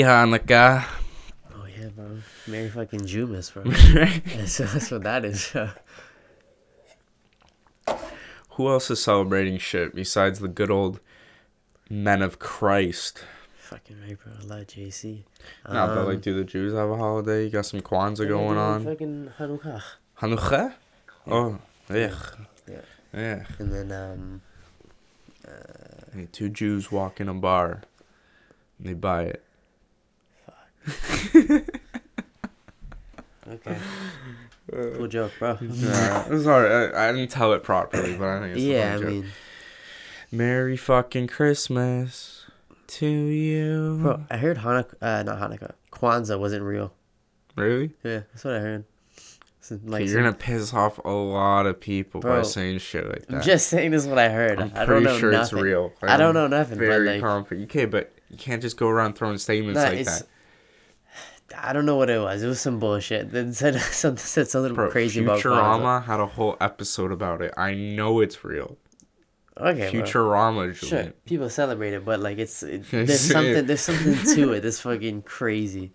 Happy Hanukkah. Oh yeah, bro. Merry fucking Jumas, bro. that's, that's what that is. Who else is celebrating shit besides the good old men of Christ? fucking right, bro. I love JC. No, but Um, like, do the Jews have a holiday? You got some Kwanzaa going on. Fucking Hanukkah. Hanukkah? Oh, yeah. Yeah. Yeah. And then um, Hey, two Jews walk in a bar. And they buy it. Okay. cool joke, bro. Yeah, it was alright. I, I didn't tell it properly, but I think it's a yeah, I joke. mean, Merry fucking Christmas to you. bro, I heard Hanukkah, uh, not Hanukkah, Kwanzaa wasn't real. Really? Yeah, that's what I heard. So, Like, you're some- gonna piss off a lot of people by saying shit like that. I'm just saying this is what I heard. I'm I pretty don't know sure nothing. it's real. I don't know nothing, but, Very like- confident. You can't, but you can't just go around throwing statements Nah, like that. I don't know what it was. It was some bullshit. Then said something said something Bro, crazy about Kwanzaa. Futurama had a whole episode about it. I know it's real. Okay. Futurama, Sure, people celebrate it, but like it's it, there's something there's something to it. That's fucking crazy.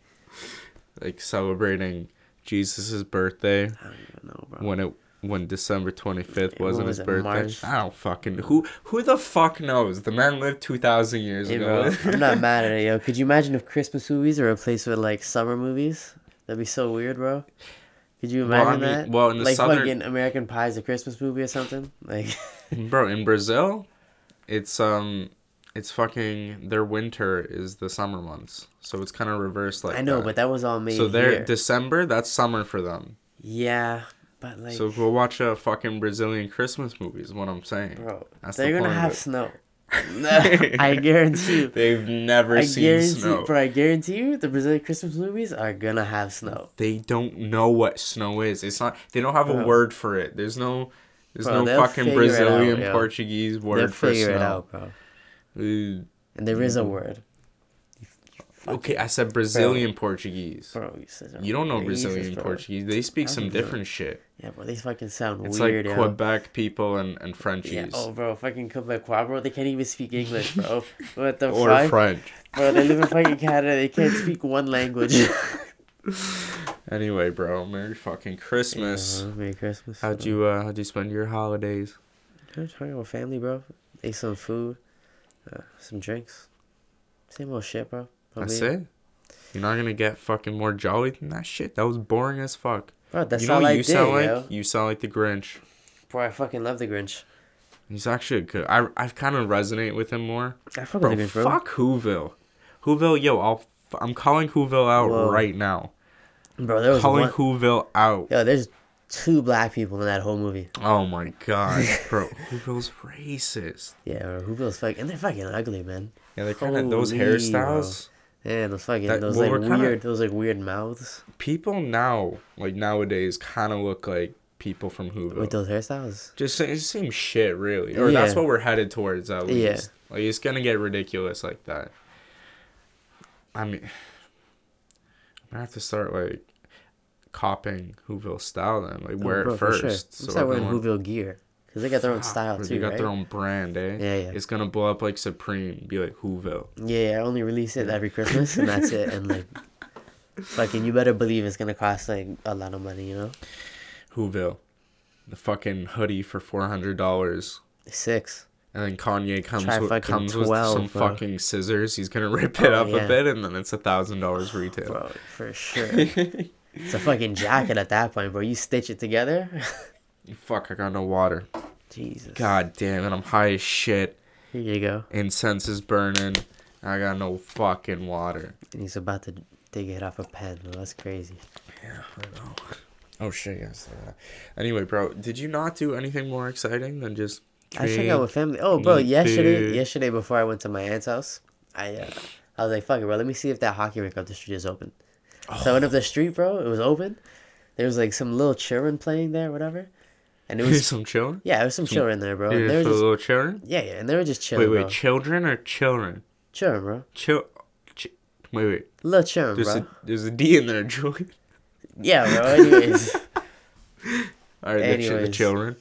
Like celebrating Jesus' birthday I don't even know, bro. when it when December twenty fifth wasn't what his it, birthday. March? I don't fucking who who the fuck knows? The man lived two thousand years Hey, ago. bro, I'm not mad at it, yo. Could you imagine if Christmas movies are replaced with like summer movies? That'd be so weird, bro. Could you Well, I imagine mean- that? well, in the like southern- fucking American Pie is a Christmas movie or something. Like, Bro, in Brazil, it's um, it's fucking their winter is the summer months, so it's kind of reversed like I know, that. but that was all made so their. December that's summer for them. yeah, but like, so go watch a fucking Brazilian Christmas movie is what I'm saying. bro, That's they're the gonna have snow. I guarantee you. They've never I seen guarantee, snow. bro. I guarantee you, the Brazilian Christmas movies are gonna have snow. They don't know what snow is. It's not. They don't have a word for it. There's no. There's Bro, no fucking out, Brazilian yo. Portuguese They'll word for snow. it out, bro. Ooh. And there is a mm. word, Okay, I said Brazilian Portuguese. bro. You, said You don't know Brazilian bro. Portuguese. They speak some different shit. Yeah, bro. They fucking sound It's weird, like yo. Quebec people and, and Frenchies. Yeah, oh, bro, fucking Quebecois, bro. They can't even speak English, bro. What the or fuck? French. Bro, they live in fucking Canada. They can't speak one language. Anyway, bro, Merry fucking Christmas. Yeah, Merry Christmas. How'd bro. you uh how'd you spend your holidays? Just hung out with family, bro. Ate some food, uh, some drinks. Same old shit, bro. That's it? You're not gonna get fucking more jolly than that shit? That was boring as fuck. Bro, that's you know all what I you did, sound like? yo. You sound like the Grinch. Bro, I fucking love the Grinch. He's actually good. I I kind of resonate with him more. I fuck Bro, with the Grinch, bro. fuck Whoville. Whoville, yo, I'll I'm calling Whoville out Whoa. right now. Bro, there was Calling one. Whoville out. Yo, there's two black people in that whole movie. Oh my god, bro, Whoville's racist. Yeah, bro, Whoville's fucking, and they're fucking ugly, man. Yeah, they kind of those hairstyles. Yeah, those fucking, That- those well, like kinda- weird, those like weird mouths People now, like nowadays, kind of look like people from Whoville. with those hairstyles. Just the same shit, really. Or that's what we're headed towards, at least. Yeah. Like it's gonna get ridiculous like that. I mean, I'm gonna have to start like copying Whoville style then, like oh, wear Oh, bro, it first. sure. so start wearing Whoville gear because they got their own style too, They got right? their own brand, eh? Yeah, yeah. It's gonna blow up like Supreme, be like Whoville. Yeah, yeah, I only release it every Christmas and that's it. And like, fucking, you better believe it's gonna cost like a lot of money, you know? Whoville, the fucking hoodie for four hundred dollars. Six. And then Kanye comes Try with, comes with some bro. fucking scissors. He's gonna rip it Oh, up yeah. a bit, and then it's a thousand dollars retail. Bro, for sure. it's a fucking jacket at that point, bro. You stitch it together. Fuck, I got no water. Jesus. God damn it, I'm high as shit. Here you go. Incense is burning. I got no fucking water. And he's about to dig it off a pen. That's crazy. Yeah, I know. Oh shit, yes. uh, Anyway, bro, did you not do anything more exciting than just? I should drink? go with family. Oh, bro, yesterday, food? yesterday before I went to my aunt's house, I, uh, I was like, fuck it, bro. Let me see if that hockey rink up the street is open. So I went up the street, bro. It was open. There was like some little children playing there, whatever. And it was some children. yeah, there was some children there, bro. And they were just little children. yeah, yeah, and they were just chilling, wait, bro. children or children? children, bro. Chil. Ch- wait, wait. Little children, There's bro. a there's a D in there, Julian. Yeah, bro. Anyways, All right, ch- the children.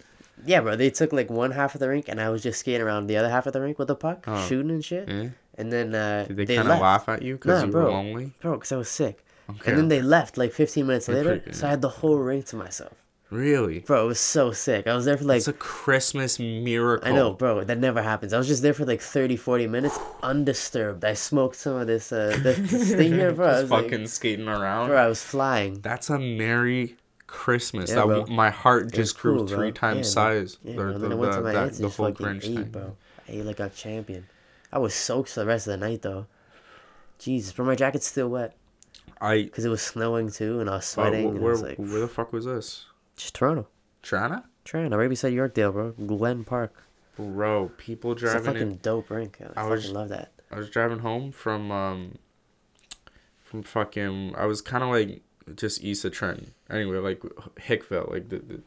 yeah, bro. They took like one half of the rink, and I was just skating around the other half of the rink with the puck, Oh. shooting and shit. Yeah. and then uh, Did they, they kind of laugh at you because Nah, you bro. were lonely? bro, because I was sick. Okay. And then they left like 15 minutes later, so I had the whole rink to myself. Really? Bro, it was so sick. I was there for like it's a Christmas miracle. I know, bro. That never happens. I was just there for like 30, 40 minutes, undisturbed. I smoked some of this, uh, this, this thing here, bro. I was like, fucking skating around. bro, I was flying. That's a merry Christmas. Yeah, that bro. my heart just grew cool, bro. three times Yeah, size. Yeah, The- bro. the- Then I went to the- my that- the whole Grinch ate, thing. bro. I ate like a champion. I was soaked for the rest of the night, though. Jesus, bro, my jacket's still wet I. because it was snowing too, and I was uh, sweating. wh- and where, was like, where the fuck was this? Just Toronto. Toronto? Toronto, right beside Yorkdale, bro. Glen Park. Bro, people driving. It's a fucking in. dope rink. I, I fucking was- love that. I was driving home from um. From fucking, I was kind of like just east of Trenton. Anyway, like Hickville, like the, the,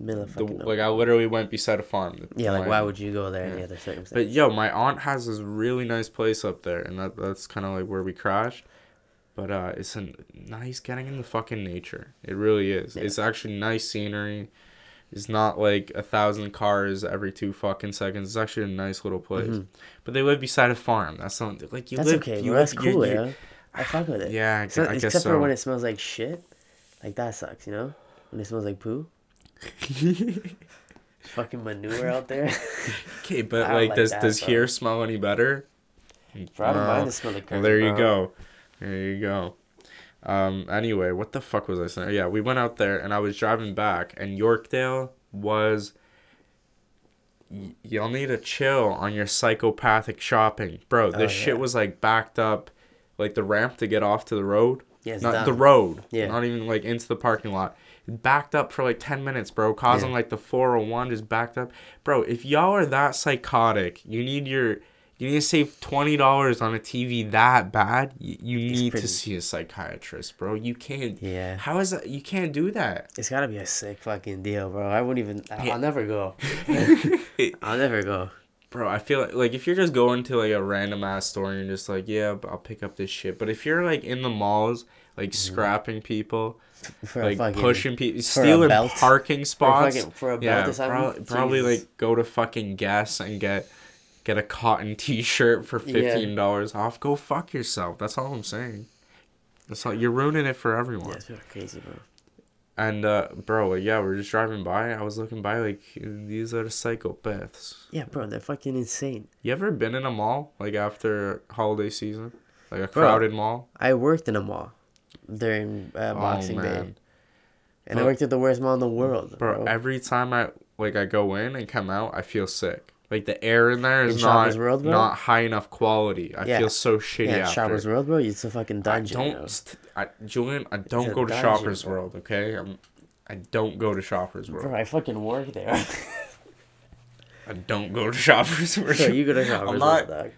Middle of the like I literally went beside a farm. Yeah, like why would you go there any Yeah. other circumstance? But yo, my aunt has this really nice place up there, and that that's kind of like where we crashed. But uh, it's a nice getting in the fucking nature. It really is. Yeah. It's actually nice scenery. It's not like a thousand cars every two fucking seconds. It's actually a nice little place. Mhm. But they live beside a farm. That's something like you That's live. okay, you bro. That's you- cool, you- yeah. I fuck with it. Yeah, I, not- I guess except so. for when it smells like shit. Like that sucks, you know? When it smells like poo. Fucking manure out there. okay, but like, like does that, does here smell any better? Don't No. mind the smell of Well, there you go. There you go. Um, anyway, what the fuck was I saying? Yeah, we went out there and I was driving back, and Yorkdale was. y- You'll need to chill on your psychopathic shopping, bro. This Oh, shit was like backed up, like the ramp to get off to the road. Yeah, not done. the road. Yeah. Not even like into the parking lot. Backed up for like ten minutes, bro. Causing Yeah. like the four hundred one just backed up, bro. If y'all are that psychotic, you need your. You need to save twenty dollars on a TV that bad. You, you need pretty- to see a psychiatrist, bro. You can't. Yeah. How is that? You can't do that. It's gotta be a sick fucking deal, bro. I wouldn't even. I- Yeah. I'll never go. I'll never go. Bro, I feel like, like if you're just going to like a random ass store and you're just like, yeah, I'll pick up this shit. But if you're like in the malls, like mm-hmm. scrapping people, For like fucking, pushing people, for stealing parking spots. fucking- for a belt yeah, prob- probably like go to fucking Guess and get get a cotton T-shirt for fifteen dollars off. Go fuck yourself. That's all I'm saying. That's all. You're ruining it for everyone. Yeah, it's crazy, bro. And uh, bro, yeah, we're just driving by. I was looking by, like, these are the psychopaths. Yeah, bro, they're fucking insane. You ever been in a mall like after holiday season, like a Bro. crowded mall? I worked in a mall during uh, Oh, Boxing Day, man. and I worked at the worst mall in the world, Bro, bro. every time I like I go in and come out, I feel sick. Like the air in there is In not World, not high enough quality. I Yeah. feel so shitty yeah, after. Shoppers World, bro. It's a fucking I dungeon. know? don't, I, Julian. I don't go to dungeon, Shoppers bro. World. Okay, I'm. I don't go to Shoppers World. Bro, I fucking work there. I don't go to Shoppers World. so you go to Shoppers I'm World, not. dog.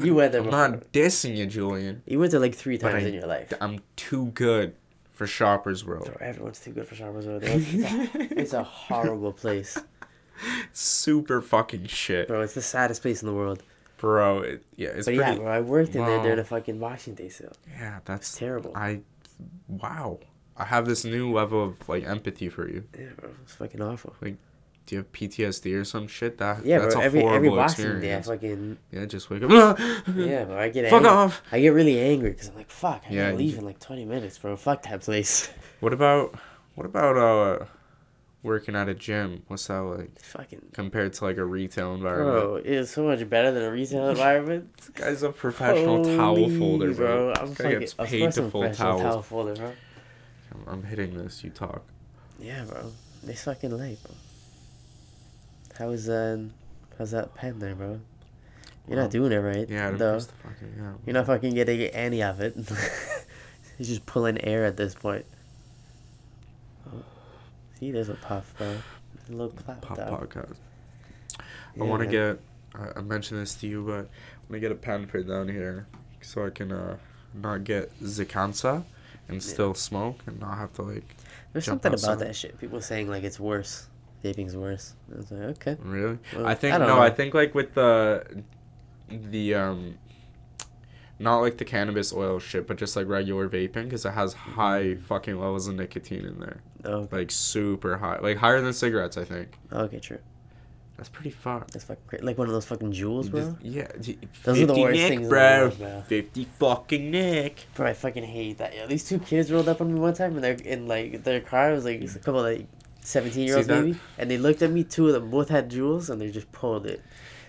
You went there I'm before. not dissing you, Julian. You went there like three times I- in your life. I'm too good for Shoppers World. Bro, everyone's too good for Shoppers World. It's, a, it's a horrible place, Super fucking shit, bro. It's the saddest place in the world. Bro, it, yeah, it's but pretty. yeah, bro, I worked in there during the fucking Boxing Day sale. yeah, It's that's terrible. I. Wow, I have this new level of like empathy for you. yeah, bro, it's fucking awful. Like, do you have PTSD or some shit? That Yeah, that's bro. a Every horrible every Boxing experience. Day, I fucking Yeah, just wake up. yeah, bro. I get Fuck angry. off. I get really angry because I'm like, fuck, I Yeah, gotta leave you- in like 20 minutes, bro. Fuck that place. What about what about uh working at a gym? What's that like fucking compared to like a retail environment? bro. It's so much better than a retail environment. This guy's a professional towel folder, bro. I'm guy fucking. gets paid to I'm fold towels. towel folder, bro. I'm, I'm hitting this. You talk. Yeah, bro. They fucking late, bro. How is uh, how's that pen there, bro? You're Wow. not doing it right. Yeah, though. fucking yeah. You're not fucking getting any of it. He's just pulling air at this point. There's a puff, bro. A little clap, Pop dog. podcast. Yeah, I want to get. I, I mentioned this to you, but I want to get a pen put down here so I can uh not get Zikansa and still smoke and not have to like. There's something outside. about that shit. People saying like it's worse. Vaping's worse. I was like, okay. Really? Well, I think I no. know. I think like with the the um not like the cannabis oil shit, but just like regular vaping because it has high fucking levels of nicotine in there, Oh, like super high, like higher than cigarettes. I think. okay, true. That's pretty fucked. That's fucking. Like one of those fucking Juuls, bro. just- yeah. d- Those are the 50 worst Nick, things bro. world, bro. 50 fucking Nick. Bro, I fucking hate that. Yo, these two kids rolled up on me one time and they're in like their car. It was like a couple like seventeen year olds maybe, and they looked at me. Two of them both had Juuls, and they just pulled it.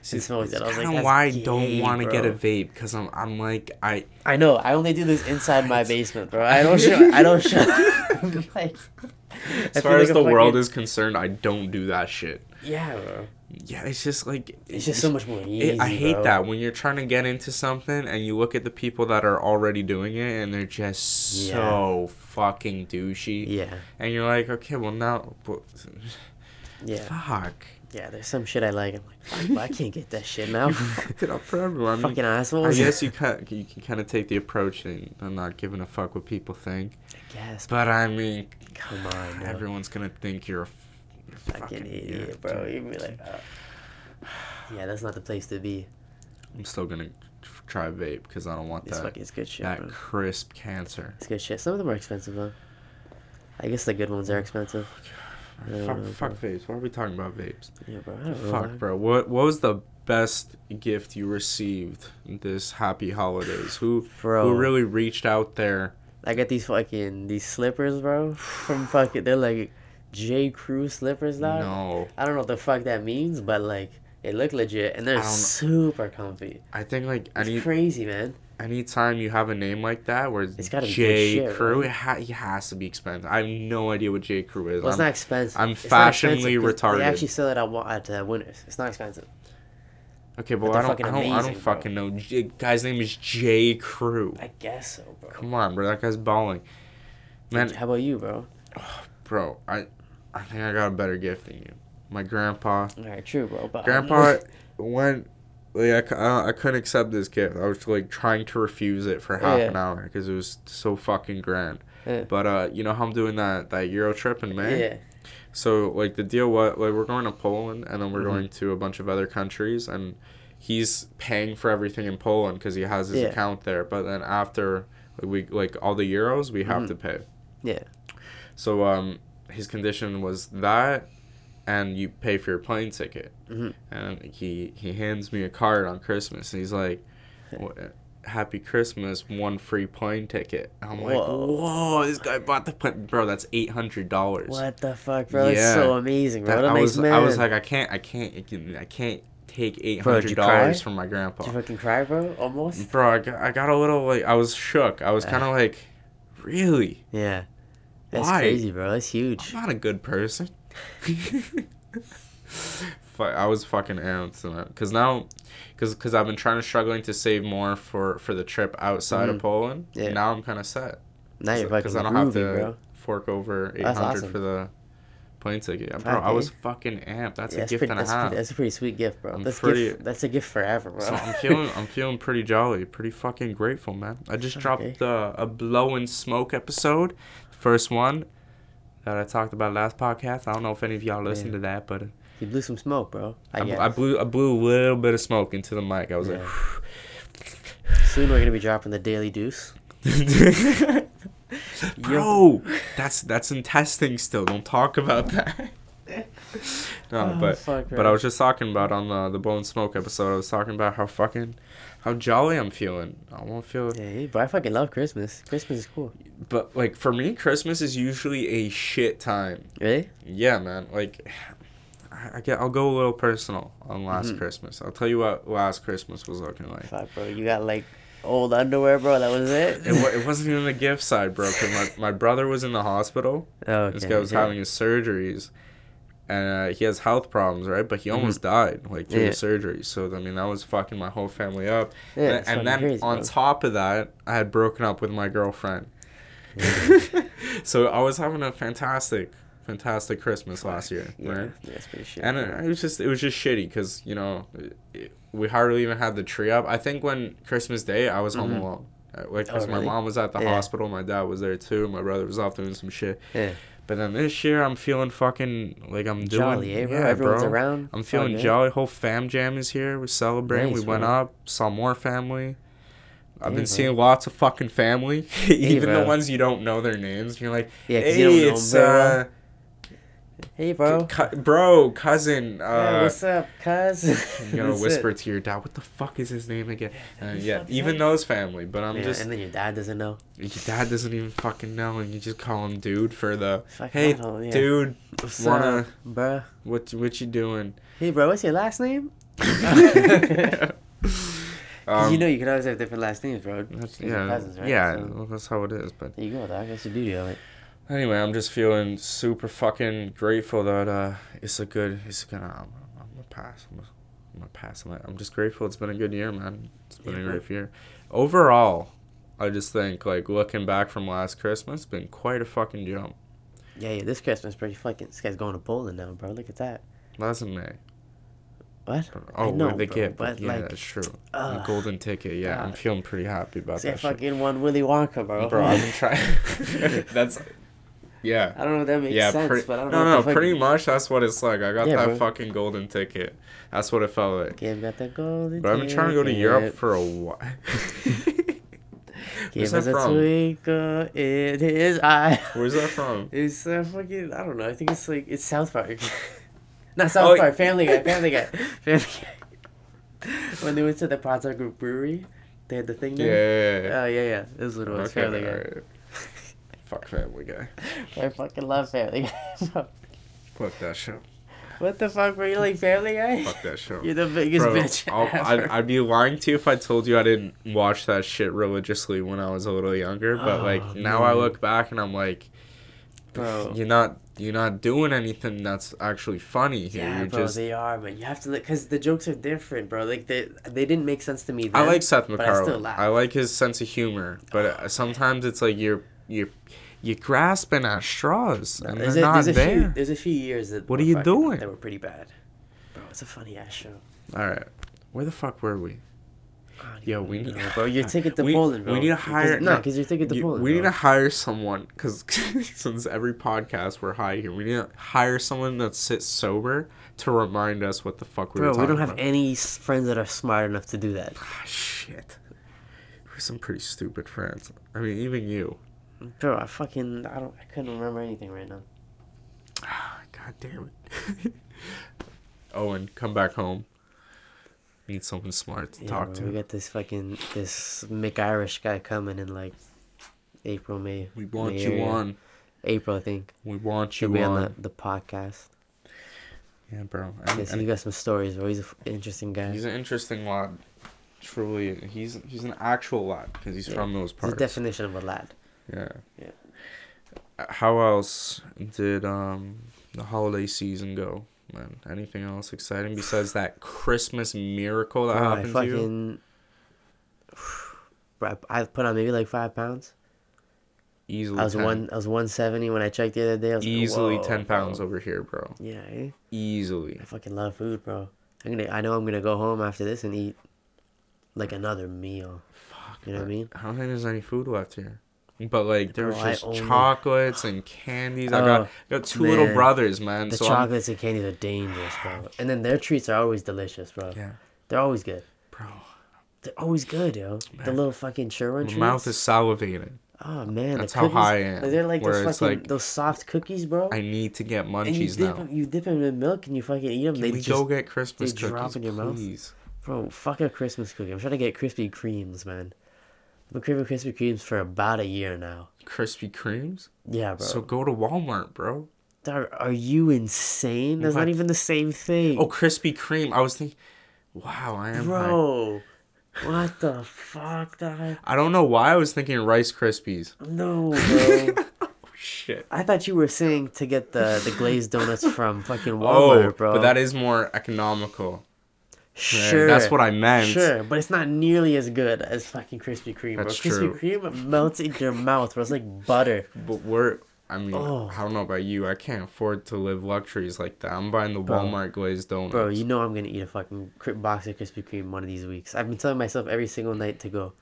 See, it's. I was like, kind of "That's why I don't want to get a vape because I'm, I'm like I I know. I only do this inside my basement, bro. I don't show. I don't show. like, as far like as the world is concerned, I don't do that shit. Yeah, bro. Yeah, it's just like It's just so much more easy. It, I hate bro. that when you're trying to get into something and you look at the people that are already doing it and they're just Yeah. so fucking douchey. Yeah, And you're like, okay, well now, but, yeah, fuck, yeah. There's some shit I like. I'm like, fuck, but I can't get that shit now. you fucked it up for everyone. Fucking I guess you can you can kind of take the approach and I'm not giving a fuck what people think. Guess. But I mean, Come on, bro. everyone's gonna think you're a, f- you're a fucking fucking idiot, yeah, bro. You'd be like, uh, yeah, that's not the place to be. I'm still gonna try vape because I don't want It's that fucking it's good shit, that bro. crisp cancer. It's good shit. Some of them are expensive though. I guess the good ones are expensive. Fuck, know, fuck vapes. Why are we talking about vapes? Yeah, bro. Know. Fuck, dog. bro. What what was the best gift you received this happy holidays? Who Bro, who really reached out there? I got these fucking these slippers, bro. From fucking, they're like J Crew slippers, dog. No, I don't know what the fuck that means, but like it looked legit and they're I don't know. super comfy. I think like It's any crazy, man. anytime you have a name like that where it's, gotta J shit, Crew, right? it, ha- it has to be expensive. I have no idea what J Crew is. Well, it's I'm- not expensive. I'm fashionably expensive retarded. They actually sell it at at uh, Winners. It's not expensive. Okay, but but I don't, fucking I don't, I don't amazing, bro. fucking know. J- guy's name is J Crew. I guess so, bro. Come on, bro. That guy's balling. Man, How about you, bro? bro, I, I think I got a better gift than you. My grandpa. All right, true, bro. But Grandpa went like I, uh, I couldn't accept this gift. I was like trying to refuse it for half Yeah. an hour because it was so fucking grand. Yeah. But uh, you know how I'm doing that that Euro trip in May. yeah, So like the deal, what like we're going to Poland and then we're Mhm. going to a bunch of other countries and he's paying for everything in Poland because he has his Yeah. account there. But then after like, we like all the euros we have Mhm. to pay. yeah, So um, his condition was that, and you pay for your plane ticket. Mhm. And he he hands me a card on Christmas, and he's like, "Wha- "Happy Christmas, one free plane ticket." And I'm like, Whoa. "Whoa, this guy bought the plane, bro. That's eight hundred dollars." What the fuck, bro? That's so amazing, bro. That, What a I nice was man. I was like, I can't I can't I can't take eight hundred dollars from my grandpa. Did you fucking cry, bro? Almost. Bro, I got, I got a little like I was shook. I was kind of like, really? Yeah. That's Why? crazy, bro. That's huge. I'm not a good person. Fu- I was fucking amped because now, because because I've been trying to struggling to save more for for the trip outside of Mhm. Poland. Yeah. Now I'm kind of set. Now you're fucking Because I don't groovy, have to bro. fork over eight hundred awesome. for the plane ticket. Yeah, bro, I was eh? fucking amped. That's Yeah, a gift pretty, and a that's, half. pretty, that's a pretty sweet gift, bro. I'm that's pretty- gift. That's a gift forever, bro. So I'm feeling I'm feeling pretty jolly, pretty fucking grateful, man. I just Okay. dropped uh, a blow and smoke episode, first one that I talked about last podcast. I don't know if any of y'all listened Yeah. to that, but you blew some smoke, bro. I, I. I blew I blew a little bit of smoke into the mic. I was Yeah. Soon we're gonna be dropping the Daily Deuce. like, bro, that's that's in testing still. Don't talk about that. no, Oh, but fuck, but. I was just talking about on the the and smoke episode. I was talking about how fucking how jolly I'm feeling. I won't feel Yeah, but I fucking love Christmas. Christmas is cool. But like for me, Christmas is usually a shit time. Really? Yeah, man. Like, I, get. I'll go a little personal on last Mhm. Christmas. I'll tell you what last Christmas was looking like. Fuck, bro. You got like old underwear, bro. That was it. It, it wasn't even the gift side, bro. Cause my, my brother was in the hospital. oh, okay. This guy was yeah. having his surgeries, and uh, he has health problems, right? But he almost died like through Mm-hmm. Yeah. the surgery. So I mean, that was fucking my whole family up. Yeah, and and then crazy, on bro. top of that, I had broken up with my girlfriend. so I was having a fantastic, fantastic Christmas last year, Yeah, right? yeah, that's pretty. And it, it was just it was just shitty because you know it, we hardly even had the tree up. I think when Christmas Day I was home Mhm. alone, Uh, like Oh, because really? my mom was at the Yeah. hospital, my dad was there too, my brother was off doing some shit. Yeah. But then this year I'm feeling fucking like I'm doing Jolly, eh, bro? yeah, Everyone's bro. around. I'm feeling yeah. jolly. Whole fam jam is here. We're celebrating. Nice, we went up, saw more family. I've Yeah, been bro. seeing lots of fucking family, even the ones you don't know their names. You're like, Yeah, hey, you don't know it's uh. Hey, bro. Cu- bro, cousin. Yeah, Uh, what's up, cuz? you gotta whisper it. to your dad. What the fuck is his name again? Uh, yeah, even knows family, but I'm Yeah, just and then your dad doesn't know. your dad doesn't even fucking know, and you just call him dude for the Fuck, hey yeah. dude, What's wanna- up, bruh? what what you doing? Hey, bro, what's your last name? Um, you know you can always have different last names, bro. that's, yeah, cousins, right? yeah, So, well, that's how it is. But there you go, dog. That's the duty of it. Anyway, I'm just feeling super fucking grateful that uh, it's a good, it's gonna, I'm, I'm gonna pass. I'm gonna, I'm gonna pass it. I'm just grateful. It's been a good year, man. It's been Yeah, a great year. Overall, I just think like looking back from last Christmas, been quite a fucking jump. Yeah, yeah, this Christmas, pretty fucking, this guy's going to Poland now, bro. Look at that. That's in May. What? I oh, know, the bro, gift. but, yeah, like, that's true. the golden ticket. Yeah, I'm feeling pretty happy about that. shit. fucking won Willy Wonka, bro. Bro, I've been trying. that's yeah. I don't know if that makes yeah, sense, pretty, but I don't no, know. no, if the pretty much that's what it's like. I got Yeah, that bro. fucking golden ticket. That's what it felt like. Gabe got the golden But I've been trying to go to Europe for a while. Give Where's us that a from? twinkle in his eye. Where's that from? It's uh, fucking. I don't know. I think it's like it's South Park. Not South Oh, Park. Family Guy. Family Guy. Family Guy. when they went to the Prater Group Brewery, they had the thing Yeah, there. yeah, yeah. Oh yeah, yeah. This is what it was. Okay, Family Guy. alright. Fuck Family Guy. I fucking love Family Guy. Fuck that show. what the fuck were you like Family Guy? Fuck that show. You're the biggest Bro, bitch I'll, I'd. I'd be lying to you if I told you I didn't watch that shit religiously when I was a little younger. But Oh, like now, I look back and I'm like, Bro. you're not you're not doing anything that's actually funny here. Yeah, you're bro, just. they are, but you have to look because the jokes are different, bro. Like they they didn't make sense to me. Then, I like Seth but I MacFarlane. I, like his sense of humor, but uh, sometimes it's like you're you're you're grasping at straws and there's they're a, not there's a there. few there's a few years that What are you doing? That were pretty bad, bro. It's a funny ass show. All right, where the fuck were we? Yo, we need- know, bro. Your ticket to we, Poland, bro. We need to Because- hire no, because your ticket to you- Poland. We need bro. to hire someone because since every podcast we're high here, we need to hire someone that sits sober to remind us what the fuck we were Bro, talking we don't have about. any friends that are smart enough to do that. Ah, shit. We're some pretty stupid friends. I mean, even you. Bro, I fucking I don't I couldn't remember anything right now. God damn it. Owen, come back home. Need someone smart to Yeah, talk bro, we got this fucking this Mick Irish guy coming in like April, May. We want May you area. on. April, I think. We want you be on. on the, the podcast. Yeah, bro. And, Yes, and he got some stories, bro. He's an interesting guy. he's an interesting lad. Truly, he's he's an actual lad because he's Yeah. from those He's the parts. definition of a lad. Yeah. Yeah. Uh, How else did um the holiday season go, man? Anything else exciting besides that Christmas miracle that Bro, I happened to you? Bro, I I put on maybe like five pounds. Easily. I was 10, one. I was one seventy when I checked the other day. I was Easily "Whoa, ten pounds bro." over here, bro. Yeah, eh? Easily. I fucking love food, bro. I'm gonna. I know I'm gonna go home after this and eat like another meal. Fuck. You know what I mean? I don't think there's any food left here. But like there's Bro, I just only- chocolates and candies. I Oh, got got two little brothers, man. The so I'm- chocolates and candies are dangerous, bro. And then their treats are always delicious, bro. yeah, They're always good. bro. They're always good, yo. The little fucking My treats. mouth is salivating. Oh man, That's how high I am, They're like those fucking like- those soft cookies, bro. I need to get and you munchies dip now. you dip them in milk and you fucking eat them. Can they we just, go get Christmas they cookies, drop in your mouth? please? bro, fuck a Christmas cookie. I'm trying to get Krispy Kremes, man. I've been craving Krispy Kremes for about a year now. Krispy Kremes? Yeah, bro. So go to Walmart, bro. are, are you insane? That's What? not even the same thing. Oh, Krispy Kreme. I was thinking, wow, I am. high. bro. What the fuck, dog? I don't know why I was thinking Rice Krispies. No, bro. Oh shit. I thought you were saying to get the, the glazed donuts from fucking Oh, Walmart, bro. but that is more economical. Sure. that's what I meant. Sure, but it's not nearly as good as fucking Krispy Kreme, bro. That's Krispy Kreme melts in your mouth, bro. It's like butter. But we're. I mean, Oh. I don't know about you. I can't afford to live luxuries like that. I'm buying the Bro. Walmart glazed donuts. Bro, you know I'm gonna eat a fucking box of Krispy Kreme one of these weeks. I've been telling myself every single night to go,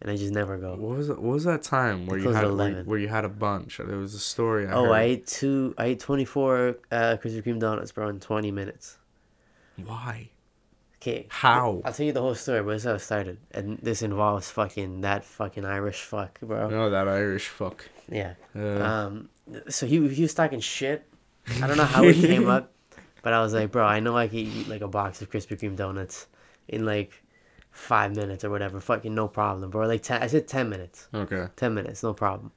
and I just never go. What was it, what was that time where you had where, where you had a bunch? There was a story. I oh, heard. I ate two. I ate 24 uh, Krispy Kreme donuts, bro, in 20 minutes. Why? Okay. How? I'll tell you the whole story, but this is how it started. And this involves fucking that fucking Irish fuck, bro. No, that Irish fuck. Yeah. Uh, Um. So he he was talking shit I don't know how it came up, but I was like, bro, I know I could eat like a box of Krispy Kreme donuts in like five minutes or whatever. Fucking no problem, bro. Like ten, I said ten minutes. Okay. Ten minutes, no problem.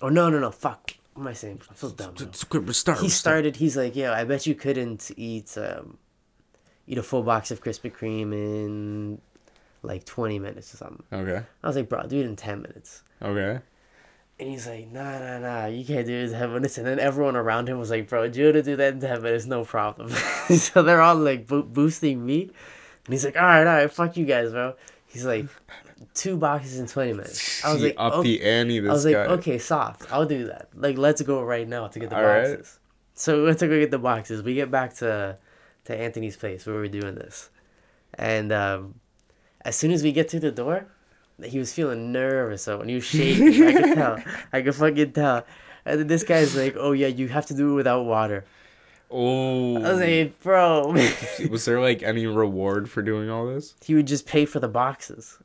Oh no no no! Fuck. What am I saying? I'm so dumb. bro. It's. He started. He's like, yeah, I bet you couldn't eat um, eat a full box of Krispy Kreme in like 20 minutes or something. Okay. I was like, bro, do it in 10 minutes. Okay. And he's like, nah, nah, nah, you can't do it in 10 minutes. And then everyone around him was like, bro, do you to do that in 10 minutes, no problem. so they're all like bo- boosting me. And he's like, all right, all right, fuck you guys, bro. He's like, two boxes in 20 minutes. I was He like, up "Okay." the ante. This I was like, guy. okay, soft. I'll do that. Like, let's go right now to get the All right. boxes. So we went to go get the boxes. We get back to to Anthony's place where we were doing this, and um, as soon as we get through the door, he was feeling nervous. So when he was shaking, I could tell. I could fucking tell. And then this guy's like, "Oh yeah, you have to do it without water." Oh. I was like, "Bro." was there like any reward for doing all this? he would just pay for the boxes.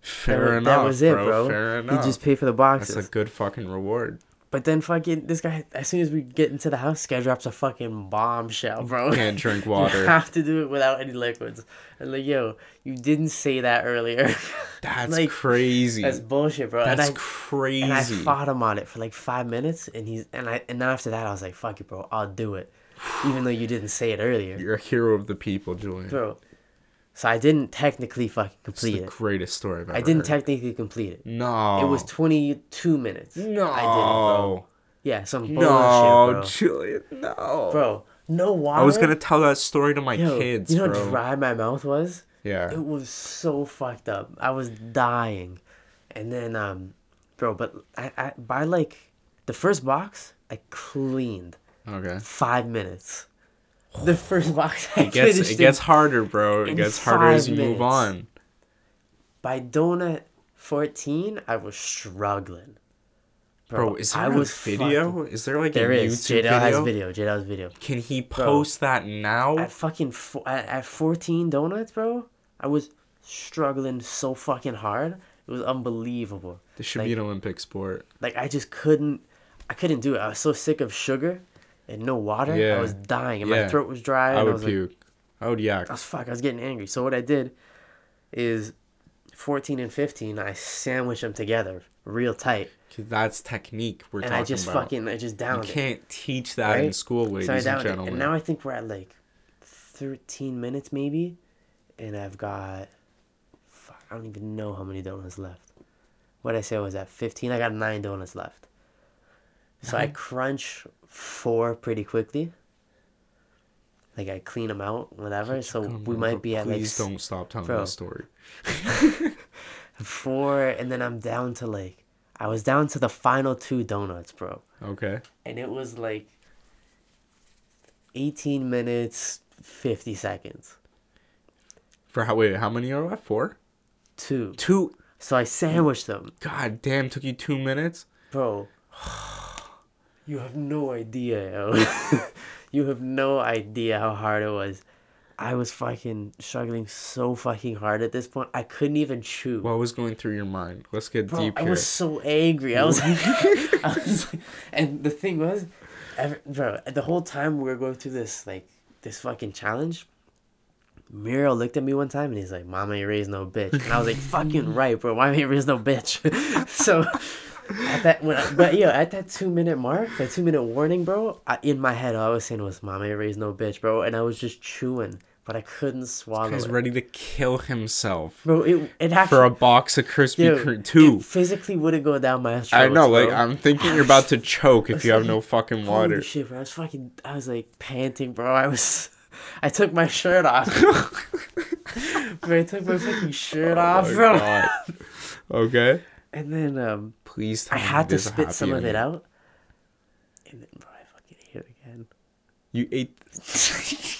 Fair that, enough. that was it, bro. bro. Fair He'd just pay for the boxes. That's a good fucking reward. But then fucking this guy, as soon as we get into the house, this guy drops a fucking bombshell, bro. Can't drink water. You have to do it without any liquids. And like, yo, you didn't say that earlier. That's like, crazy. That's bullshit, bro. That's and I crazy. and I fought him on it for like five minutes, and he's and I and then after that I was like, fuck it, bro, I'll do it, even though you didn't say it earlier, You're a hero of the people, Julian. bro. So I didn't technically fucking It's complete the it. greatest story I've ever I didn't heard. technically complete it. No. It was twenty two minutes. No. I didn't, bro. Yeah, some bullshit, No, bro. Julian, no. Bro, no water. I was gonna tell that story to my Yo, kids, You know bro. how dry my mouth was? yeah. It was so fucked up. I was dying. And then, um, bro, but I, I by like the first box, I cleaned Okay. five minutes. The first box I It gets it gets harder, bro. It gets harder as you move on. by donut fourteen. I was struggling. Bro, is there I a was video? fucking- Is there like There a is. YouTube JDL has video? video. JDL has video. Can he post that now? At fucking fo- at, at fourteen donuts, bro. I was struggling so fucking hard. It was unbelievable. This should like- be an Olympic sport. like I just couldn't I couldn't do it. I was so sick of sugar and no water. Yeah. I was dying and Yeah. my throat was dry. I and would was like, puke. I would yak. I was fuck. I was getting angry. So what I did is, fourteen and fifteen, I sandwiched them together real tight, That's technique we're and talking I just about. fucking I just you downed it. can't teach that in right? school, ladies So I and it, gentlemen. and now I think we're at like thirteen minutes maybe, and I've got, fuck, I don't even know how many donuts left. What I say was at fifteen. I got nine donuts left. So I crunch four pretty quickly. Like I clean them out, whatever. So we might be at like Please don't stop telling Bro. the story. four, and then I'm down to like, I was down to the final two donuts, bro. Okay. and it was like 18 minutes 50 seconds For how wait, how many are left? Four? two Two so i sandwiched them God damn, took you two minutes? bro you have no idea you have no idea how hard it was i was fucking struggling so fucking hard at this point i couldn't even chew What was going through your mind? Let's get Bro, deep I here. was so angry. I was, I was, and the thing was, every, bro, the whole time we were going through this like this fucking challenge, Muriel looked at me one time and he's like, "Mama, you raised no bitch," and I was like, "Fucking right, bro. Why ain't raised no bitch?" so. At that, when I, but yeah, at that two minute mark, that two minute warning, bro. I, in my head, all I was saying was "Mama, you raised no bitch, bro," and I was just chewing, but I couldn't swallow He's ready to kill himself bro. It it actually for a box of Krispy Kreme. Two. It physically wouldn't go down my throat. I know, like. I'm thinking you're about to choke if you have no fucking water Holy shit, bro! I was fucking. I was like panting, bro. I was. I took my shirt off. bro, I took my fucking shirt oh off, Oh my bro. Okay. And then um, Please tell I had to spit some of it out. And then, bro, I fucking ate it again. You ate.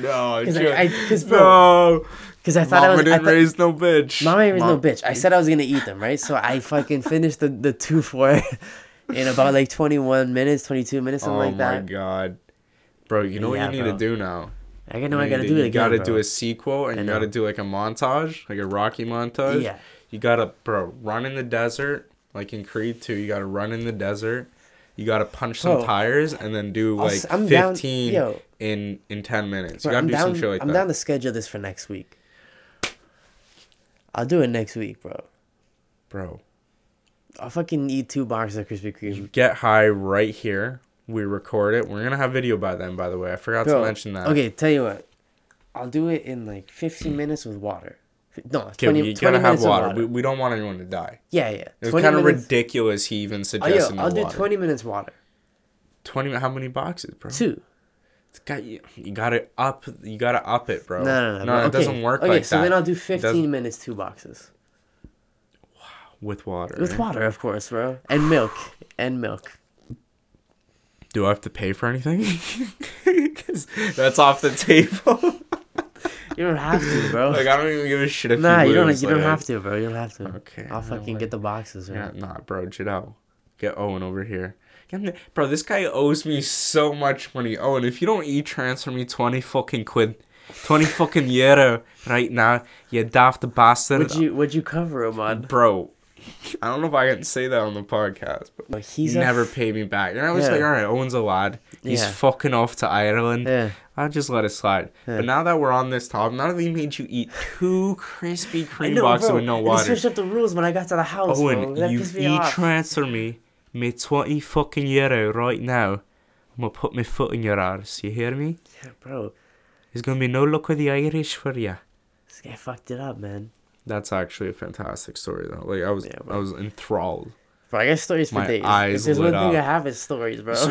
no, Because I. I, cause bro, no. because I thought Mama I was. I didn't thought, raise no bitch. Mama ain't raised no Mom- bitch. I said I was gonna eat them, right? So I fucking finished the the two four in about like twenty one minutes, twenty two minutes, something oh like that. Oh my god, bro! You know Yeah, what you need to do now. I know You I gotta do to- it You again. gotta bro. do a sequel, and you gotta do like a montage, like a Rocky montage. Yeah. You gotta, bro, run in the desert, like in Creed 2. You gotta run in the desert, you gotta punch some Bro, tires and then do like I'm down- 15 yo. in in 10 minutes. You gotta I'm do down, some shit like that. I'm that. down to schedule this for next week. I'll do it next week, bro. Bro, I'll fucking eat two boxes of Krispy Kreme. get high right here. We record it. We're gonna have video by then, by the way. I forgot Bro, to mention that. Okay, tell you what. I'll do it in like 15 minutes with water. No, Okay, 20, you 20 gotta have water. water. We, we don't want anyone to die. yeah, yeah. It was 20 kind of ridiculous. He even Oh, suggested yo, no I'll do water. 20 minutes water. 20 How many boxes, bro? Two. It's got you. You gotta up. You gotta up it, bro. No, no, no. No, bro. it okay. doesn't work okay, like so that. then I'll do 15 minutes, two boxes. Wow, with water. With right? water, of course, bro. And milk. And milk. Do I have to pay for anything? 'Cause that's off the table. You don't have to, bro. like I don't even give a shit if nah, you you don't. lose, You don't have to, bro. You don't have to. Okay. I'll fucking way. get the boxes, Yeah, nah, bro, Jadel. Get Owen over here. Bro, this guy owes me so much money. Owen, if you don't e-transfer me 20 fucking quid, 20 fucking euro right now, you daft bastard. Would you Would you cover him on? Bro, I don't know if I can say that on the podcast, but Like, he's never f- paid me back. And I was Yeah. like, all right, Owen's a lad. He's Yeah. fucking off to Ireland. Yeah. I'll just let it slide. But now that we're on this topic, now that we made you eat two Krispy I Kreme know, boxes bro. with no water. switched up the rules when I got to the house, bro. Owen, That you e transfer me me 20 fucking euro right now. I'm gonna put my foot in your arse. You hear me? Yeah, bro. There's gonna be no luck with the Irish for you. This guy fucked it up, man. That's actually a fantastic story, though. Like I was, Yeah, I was enthralled. Bro, I got stories for My days. eyes if there's lit one thing I have is stories, bro.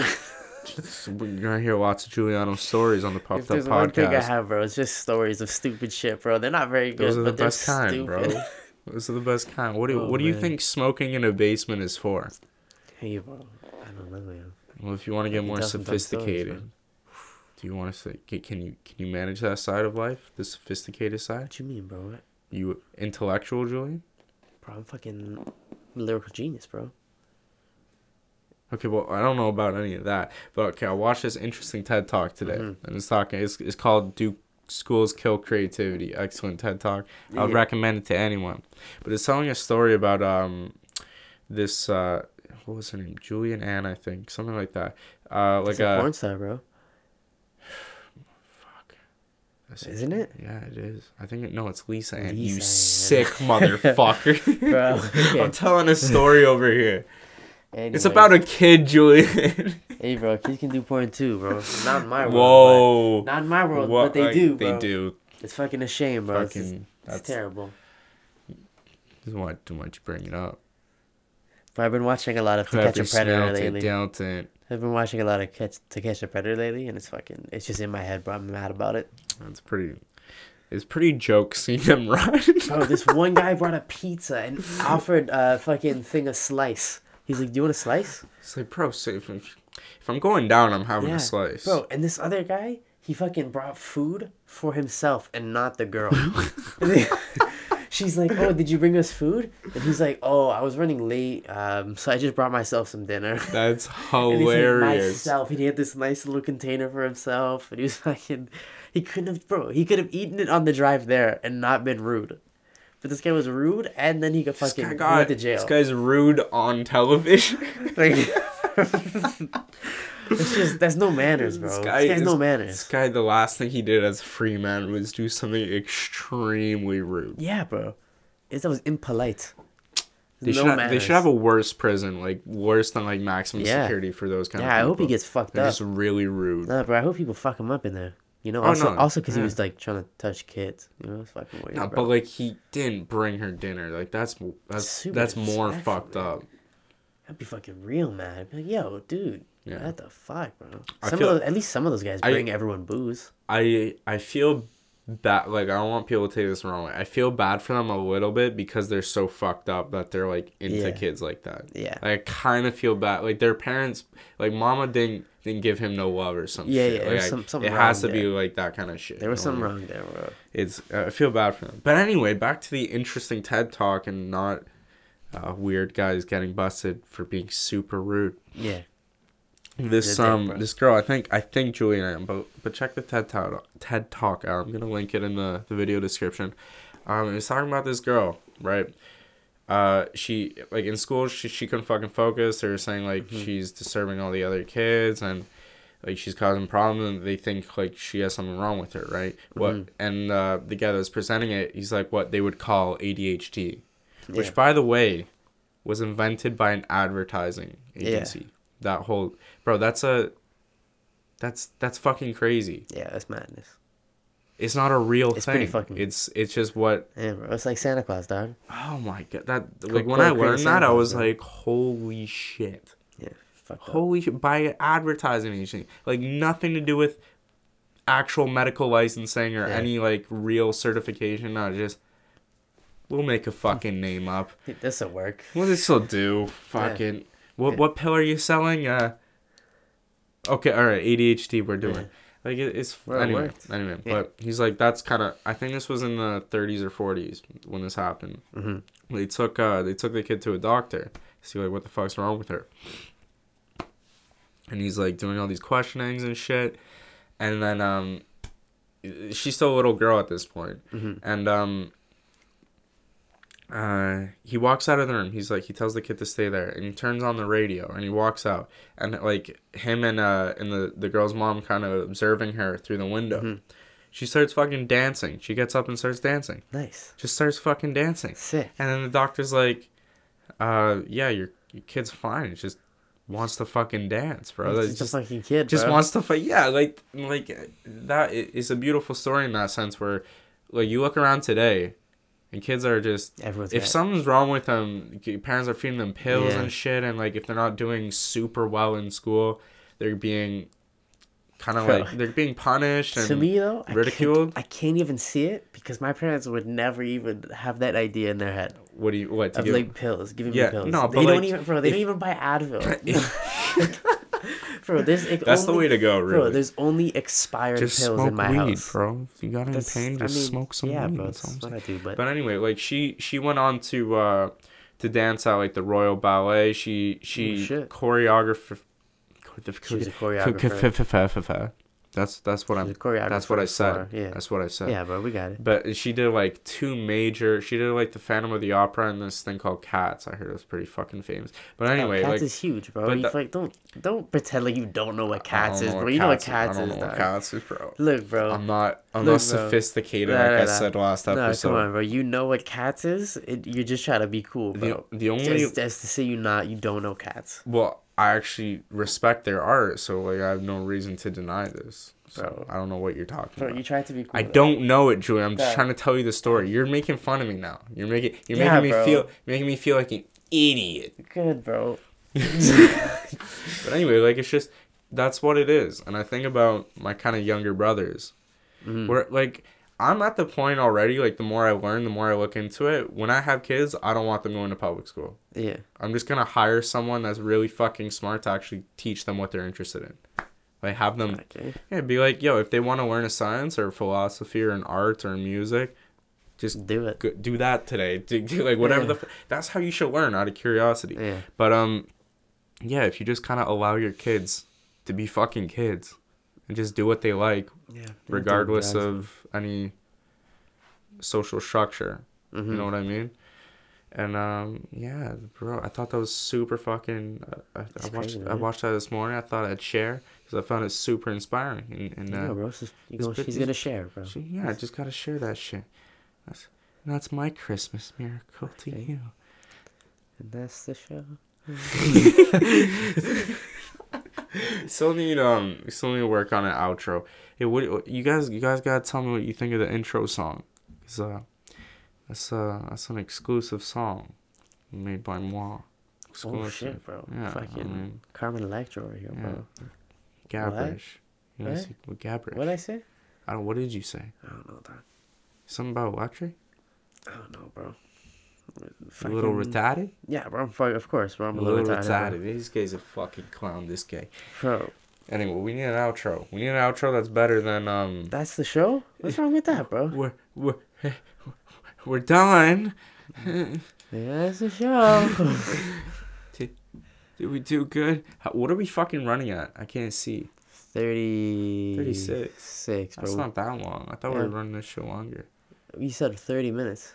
You're gonna hear lots of Giuliano stories on the if Puffed Up there's one thing I podcast. have, bro, it's just stories of stupid shit, bro. They're not very good, Those are the but they're best kind, stupid. bro. Those are the best kind. What do Oh, What do you man. think smoking in a basement is for? hey, bro. I don't know, man. Well, if you want to get You more tell some dumb stories, sophisticated, man. do you want to say? Can can you can you manage that side of life, the sophisticated side? What you mean, bro? What? You intellectual, Julian? Bro, I'm fucking lyrical genius, bro. Okay, well, I don't know about any of that, but okay, I watched this interesting TED Talk today, Mhm. and it's talking. It's, it's called "Do Schools Kill Creativity?" Excellent TED Talk. I would recommend it to anyone. But it's telling a story about um, this uh, what was her name? Julian Ann, I think, something like that. Uh, like a a porn star, bro. Isn't it? Yeah, it is. I think it, no, it's Lisa Ann. You Ann. sick motherfucker. Bro, okay. I'm telling a story over here. It's about a kid, Julian. Hey, bro, kids can do porn too, bro. Not in my world. Whoa. Not in my world, What- but they like, do, bro. They do. It's fucking a shame, bro. It's, Fucking. it's That's terrible. why too much you bring it up. But I've been watching a lot of To Catch a Predator lately. dealt it. I've been watching a lot of catch, To Catch a Predator lately, and it's fucking, it's just in my head, bro. I'm mad about it. That's pretty. It's pretty joke seeing them run. Bro, this one guy brought a pizza and offered a fucking thing a slice. He's like, "Do you want a slice?" It's like, bro, so if, if I'm going down, I'm having Yeah, a slice. Bro, and this other guy, he fucking brought food for himself and not the girl. She's like, "Oh, did you bring us food?" And he's like, "Oh, I was running late, um, so I just brought myself some dinner." That's hilarious. And he's like, myself. And he had this nice little container for himself. And he was fucking. He couldn't have, bro. He could have eaten it on the drive there and not been rude. But this guy was rude, and then he got This fucking guy went to jail. this guy's rude on television. Like, it's just that's no manners, bro. This guy is- no manners. This guy, the last thing he did as a free man was do something extremely rude. Yeah, bro. It, that was impolite. They no should have, they should have a worse prison, like worse than like maximum Yeah. security for those kind Yeah, of Yeah, I hope he gets fucked They're up. just really rude. Nah, bro. I hope people fuck him up in there. You know, Oh, also no, also because yeah. he was like trying to touch kids. You know, it's fucking weird. No, bro. but like he didn't bring her dinner. Like that's that's Super that's more fucked man. up. I'd be fucking real mad. I'd be like, yo, dude. Yeah. What the fuck, bro? I Some feel- of those, at least some of those guys I- bring everyone booze. I I feel bad. Like I don't want people to take this the wrong way. I feel bad for them a little bit because they're so fucked up that they're like into Yeah. kids like that. Yeah. Like, I kind of feel bad. Like their parents, like mama didn't didn't give him no love or something. Yeah, shit. yeah, Like, I- some- something it has to wrong be like that kind of shit. There was something I wrong there, bro. It's uh, I feel bad for them. But anyway, back to the interesting TED talk and not uh, weird guys getting busted for being super rude. Yeah. This um this girl I think I think Julian but but check the TED talk TED talk out. I'm gonna link it in the, the video description. Um, it was talking about this girl, right? uh, she like in school she she couldn't fucking focus. They were saying like Mhm. she's disturbing all the other kids and like she's causing problems. And they think like she has something wrong with her, right? What Mhm. and uh, the guy that was presenting it, he's like what they would call ADHD, which by the way, was invented by an advertising Yeah. That whole bro, that's a that's that's fucking crazy. Yeah, that's madness. It's not a real It's thing. pretty fucking- It's it's just what Yeah, bro. It's like Santa Claus, dog. Oh my god, that like when co- I learned that, I was bro. like, holy shit, Yeah, holy shit! By advertising agency, like nothing to do with actual medical licensing or Yeah. any like real certification. No, just we'll make a fucking name up. This'll work. What this will do? Fucking what? Yeah. What pill are you selling? Uh. Okay, all right. ADHD, we're doing. Yeah. Like it, it's Well, anyway. worked. Anyway, Yeah. but he's like, that's kind of. I think this was in the 30s or 40s when this happened hmm they took uh they took the kid to a doctor to see like what the fuck's wrong with her and he's like doing all these questionings and shit and then um she's still a little girl at this point hmm and um uh he walks out of the room he's like he tells the kid to stay there and he turns on the radio and he walks out and like him and uh and the the girl's mom kind of observing her through the window Mhm. she starts fucking dancing she gets up and starts dancing Nice. just starts fucking dancing Sick. and then the doctor's like, uh, yeah, your your kid's fine. It just wants to fucking dance, bro. It's That's just, a fucking kid, just bro. wants to fight. Yeah, like like that is a beautiful story in that sense where like you look around today and kids are just Everyone's if got- something's wrong with them, parents are feeding them pills Yeah. and shit, and like if they're not doing super well in school, they're being kind of Bro. like they're being punished and to me though, I ridiculed. can't, I can't even see it because my parents would never even have that idea in their head what do you what to of give like pills, giving Yeah, me pills. no, they but, don't like, even, bro. They if- don't even buy Advil. bro, there's like, That's the way to go, Bro, really. there's only expired just pills smoke in my weed, house. bro. If you got any That's- pain, I just mean, smoke some yeah, weed. bro. That's all I'm That's saying. what I do, but, But anyway, like she she went on to uh to dance at like the Royal Ballet. She she shit. choreographer. she was a choreographer. That's that's what I'm. That's what I said. Yeah. That's what I said. Yeah, bro. We got it. But she did like two major. She did like the Phantom of the Opera and this thing called Cats. I heard it was pretty fucking famous. But oh, anyway, oh, Cats like is huge, bro. but the- like don't don't pretend like you don't know what cats is, bro. You know what is. cats I don't is, know what cats is, bro. Look, bro. I'm not. I'm Look, not sophisticated like I said last no, episode. come on, bro. You know what cats is? It, you're just trying to be cool, bro. The, the only Just, just to say you not, you don't know cats, Well, I actually respect their art, so like I have no reason to deny this. So Bro. I don't know what you're talking bro. about. You tried to be cool. I don't know it, Julie. I'm just trying to tell you the story. You're making fun of me now. You're making you're Yeah, making me feel making me feel like an idiot. Good, bro. But anyway, like it's just that's what it is. And I think about my kind of younger brothers, Mhm. where like I'm at the point already. Like the more I learn, the more I look into it. When I have kids, I don't want them going to public school. Yeah. I'm just gonna hire someone that's really fucking smart to actually teach them what they're interested in. Like have them Okay. yeah, be like, yo, if they want to learn a science or philosophy or an art or music, just Do it. go, do that today. Do, do like whatever Yeah. the f- that's how you should learn out of curiosity. Yeah. But um, yeah, if you just kind of allow your kids to be fucking kids and just do what they like, Yeah. regardless of any social structure. hmm You know what I mean? And um, yeah, bro, I thought that was super fucking. Uh, I, I watched crazy, I watched that this morning. I thought I'd share because I found it super inspiring. And, and Yeah, uh, bro. it's just- you go, she's gonna share, bro. so, yeah, I just gotta share that shit. That's that's my Christmas miracle to Okay. you. And that's the show. Still need um, we still need to work on an outro. Hey, what you guys you guys gotta tell me what you think of the intro song, cause uh, that's uh that's an exclusive song, made by moi. Oh Exclusive. shit, bro. Yeah, I mean- Carmen Electra over here, bro. Gabrish. You know, What? with Gabrish. What'd I say? I don't. What did you say? I don't know, dog. Something about electric? I don't know, bro. A little retarded. Yeah, bro. Fuck- Of course, bro. I'm A little retarded. retarded. This guy's a fucking clown. This guy. Bro, Anyway, we need an outro. We need an outro that's better than um. that's the show? What's wrong with that, bro? We're we're we're done. Yeah, that's the show. Did we do good? How, what are we fucking running at? I can't see. 30... 36. Six, That's not that long. I thought we were running this show longer. You said 30 minutes.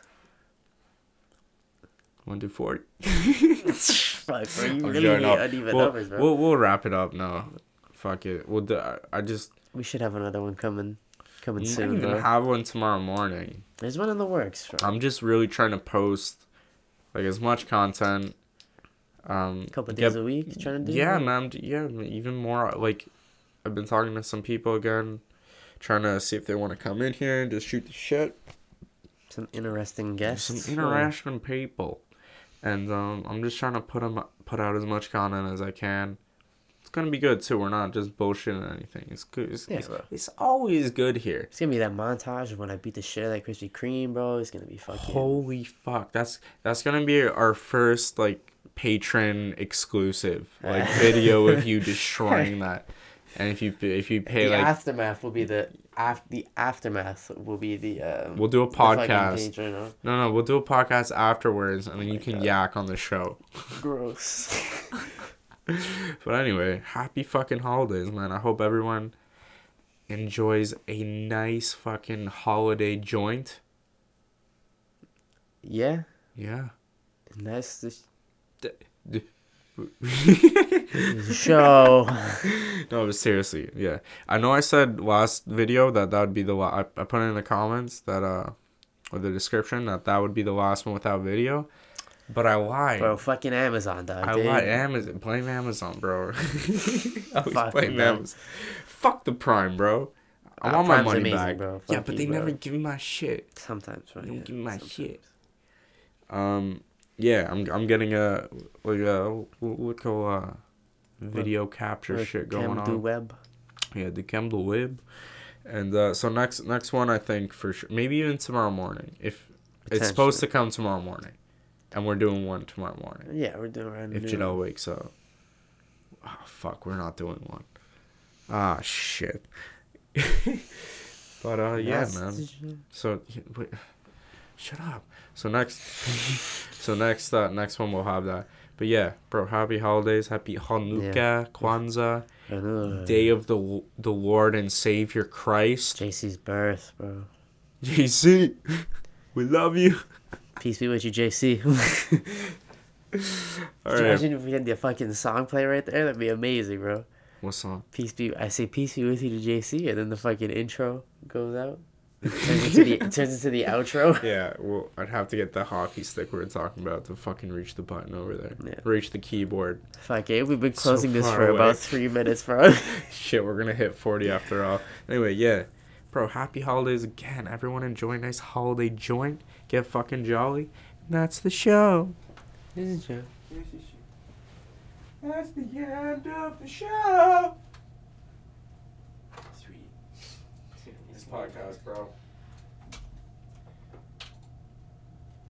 Well, Want to do 40? Fuck, bro. You really hate No, uneven we'll, numbers, bro. We'll, we'll wrap it up now. Fuck it. We'll do, I- I just we should have another one coming, coming might soon, even bro. have one tomorrow morning. There's one in the works, bro. I'm just really trying to post like as much content. Um, a couple get- days a week, trying to do. yeah, man. Yeah, even more. Like, I've been talking to some people again, trying to see if they want to come in here and just shoot the shit. Some interesting guests. Some bro. interesting people, and um, I'm just trying to put 'em- put out as much content as I can. It's gonna be good too. We're not just bullshitting or anything. It's good. It's, Yeah, it's, it's always good here. It's gonna be that montage of when I beat the shit out of that Krispy Kreme, bro. It's gonna be fucking. Holy fuck! That's that's gonna be our first like Patreon exclusive like video of you destroying that. And if you if you pay the like aftermath will be the af- the aftermath will be the um. we'll do a podcast. No, no, we'll do a podcast afterwards, and then you can God. yak on the show. Gross. But anyway, happy fucking holidays, man. I hope everyone enjoys a nice fucking holiday joint. yeah, Yeah. and that's the no, show. No, but seriously, yeah. I know I said last video that that would be the la- I, I put it in the comments that uh or the description that that would be the last one without video, but I lied. Bro, fucking Amazon, dog. I dude. lied. Amazon. Blame Amazon, bro. I was Fuck blaming them. Amazon. Fuck the Prime, bro. I Uh, want my money amazing, back. bro. Yeah, but you, they bro. never give me my shit. Sometimes, bro. They don't yeah, give me my sometimes. shit. Um, yeah, I'm I'm getting a like a little uh video capture Or shit going on. web. Yeah, the Campbell Web. And uh, so next next one I think for sure maybe even tomorrow morning if it's supposed to come tomorrow morning, and we're doing one tomorrow morning Yeah, we're doing around if. Janelle wakes up. Oh fuck, we're not doing one. Ah shit. but uh yeah That's man. the. So wait, shut up. So next, so next uh, next one we'll have that. But yeah, bro, happy holidays, happy Hanukkah, yeah. Kwanzaa, I know. Day of the the Lord and Savior Christ. JC's birth, bro. JC, we love you. Peace be with you, JC. All right, imagine if we had the fucking song play right there? That'd be amazing, bro. what song? Peace be. I say peace be with you to JC, and then the fucking intro goes out. It turns into the, it turns into the outro. Yeah, well, I'd have to get the hockey stick we were talking about to fucking reach the button over there. Yeah. Reach the keyboard. Fuck it, we've been So closing this for away. about three minutes, bro. Shit, we're gonna hit 40 after all. Anyway, yeah. Bro, happy holidays again. Everyone enjoy a nice holiday joint. Get fucking jolly. And that's the show. this is true. That's the end of the show. Sweet. This podcast, bro.